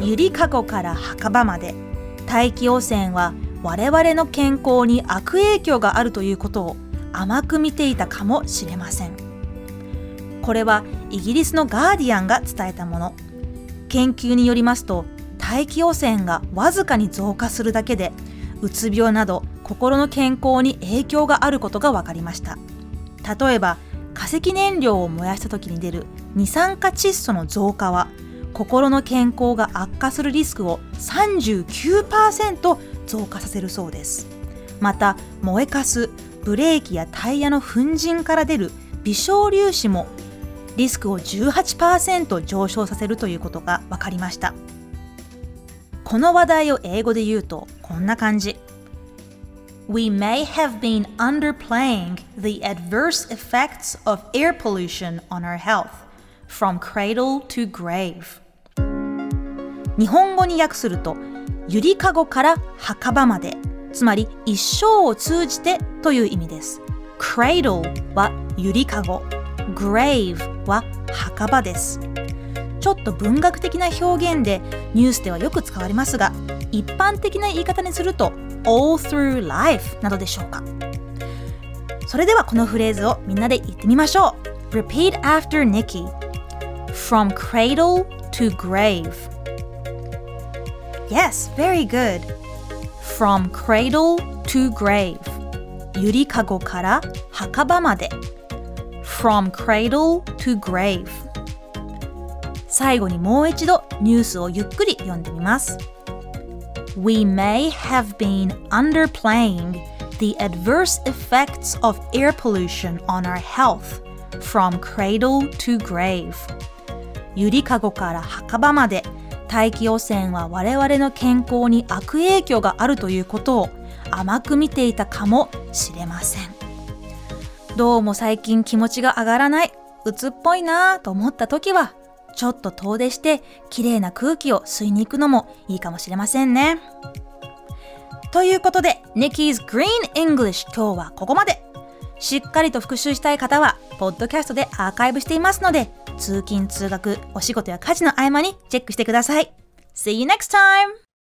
ゆりかごから墓場まで。大気汚染は我々の健康に悪影響があるということを甘く見ていたかもしれません。これはイギリスのガーディアンが伝えたもの。研究によりますと大気汚染がわずかに増加するだけでうつ病など心の健康に影響があることが分かりました。例えば化石燃料を燃やした時に出る二酸化窒素の増加は心の健康が悪化するリスクを39%増加させるそうです。また燃えかすブレーキやタイヤの粉塵から出る微小粒子もリスクを18%上昇させるということが分かりました。この話題を英語で言うとこんな感じ。We may have been underplaying the adverse effects of air pollution on our health from cradle to grave. 日本語に訳するとゆりかごから墓場までつまり一生を通じてという意味です。cradle はゆりかご grave は墓場です。ちょっと文学的な表現でニュースではよく使われますが一般的な言い方にすると all through life などでしょうか。それではこのフレーズをみんなで言ってみましょう。Repeat after Nikki. From cradle to grave. Yes, very good From cradle to grave ゆりかごから墓場まで From cradle to grave 最後にもう一度ニュースをゆっくり読んでみます We may have been underplaying the adverse effects of air pollution on our health from cradle to grave ゆりかごから墓場まで 大気汚染は我々の健康に悪影響があるということを甘く見ていたかもしれません。どうも最近気持ちが上がらない鬱っぽいなぁと思った時はちょっと遠出して綺麗な空気を吸いに行くのもいいかもしれませんね。ということで Nikki's Green English 今日はここまで。しっかりと復習したい方はポッドキャストでアーカイブしていますので通勤通学お仕事や家事の合間にチェックしてください See you next time!